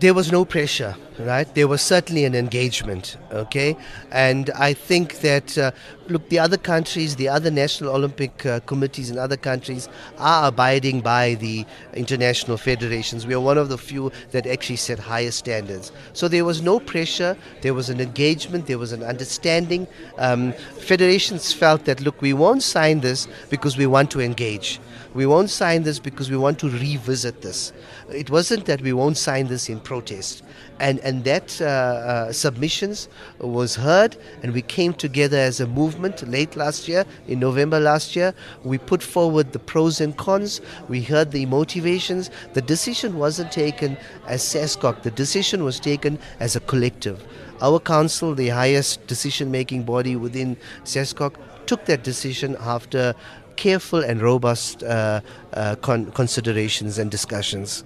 there was no pressure, right? There was certainly an engagement, okay? And I think that, uh, look, the other countries, the other national Olympic uh, committees in other countries are abiding by the international federations. We are one of the few that actually set higher standards. So there was no pressure, there was an engagement, there was an understanding. Um, federations felt that, look, we won't sign this because we want to engage. We won't sign this because we want to revisit this. It wasn't that we won't sign this in protest. And, and that uh, uh, submissions was heard, and we came together as a movement late last year, in November last year. We put forward the pros and cons, we heard the motivations. The decision wasn't taken as SASCOC, the decision was taken as a collective. Our council, the highest decision making body within SASCOC, took that decision after careful and robust uh, uh, con- considerations and discussions.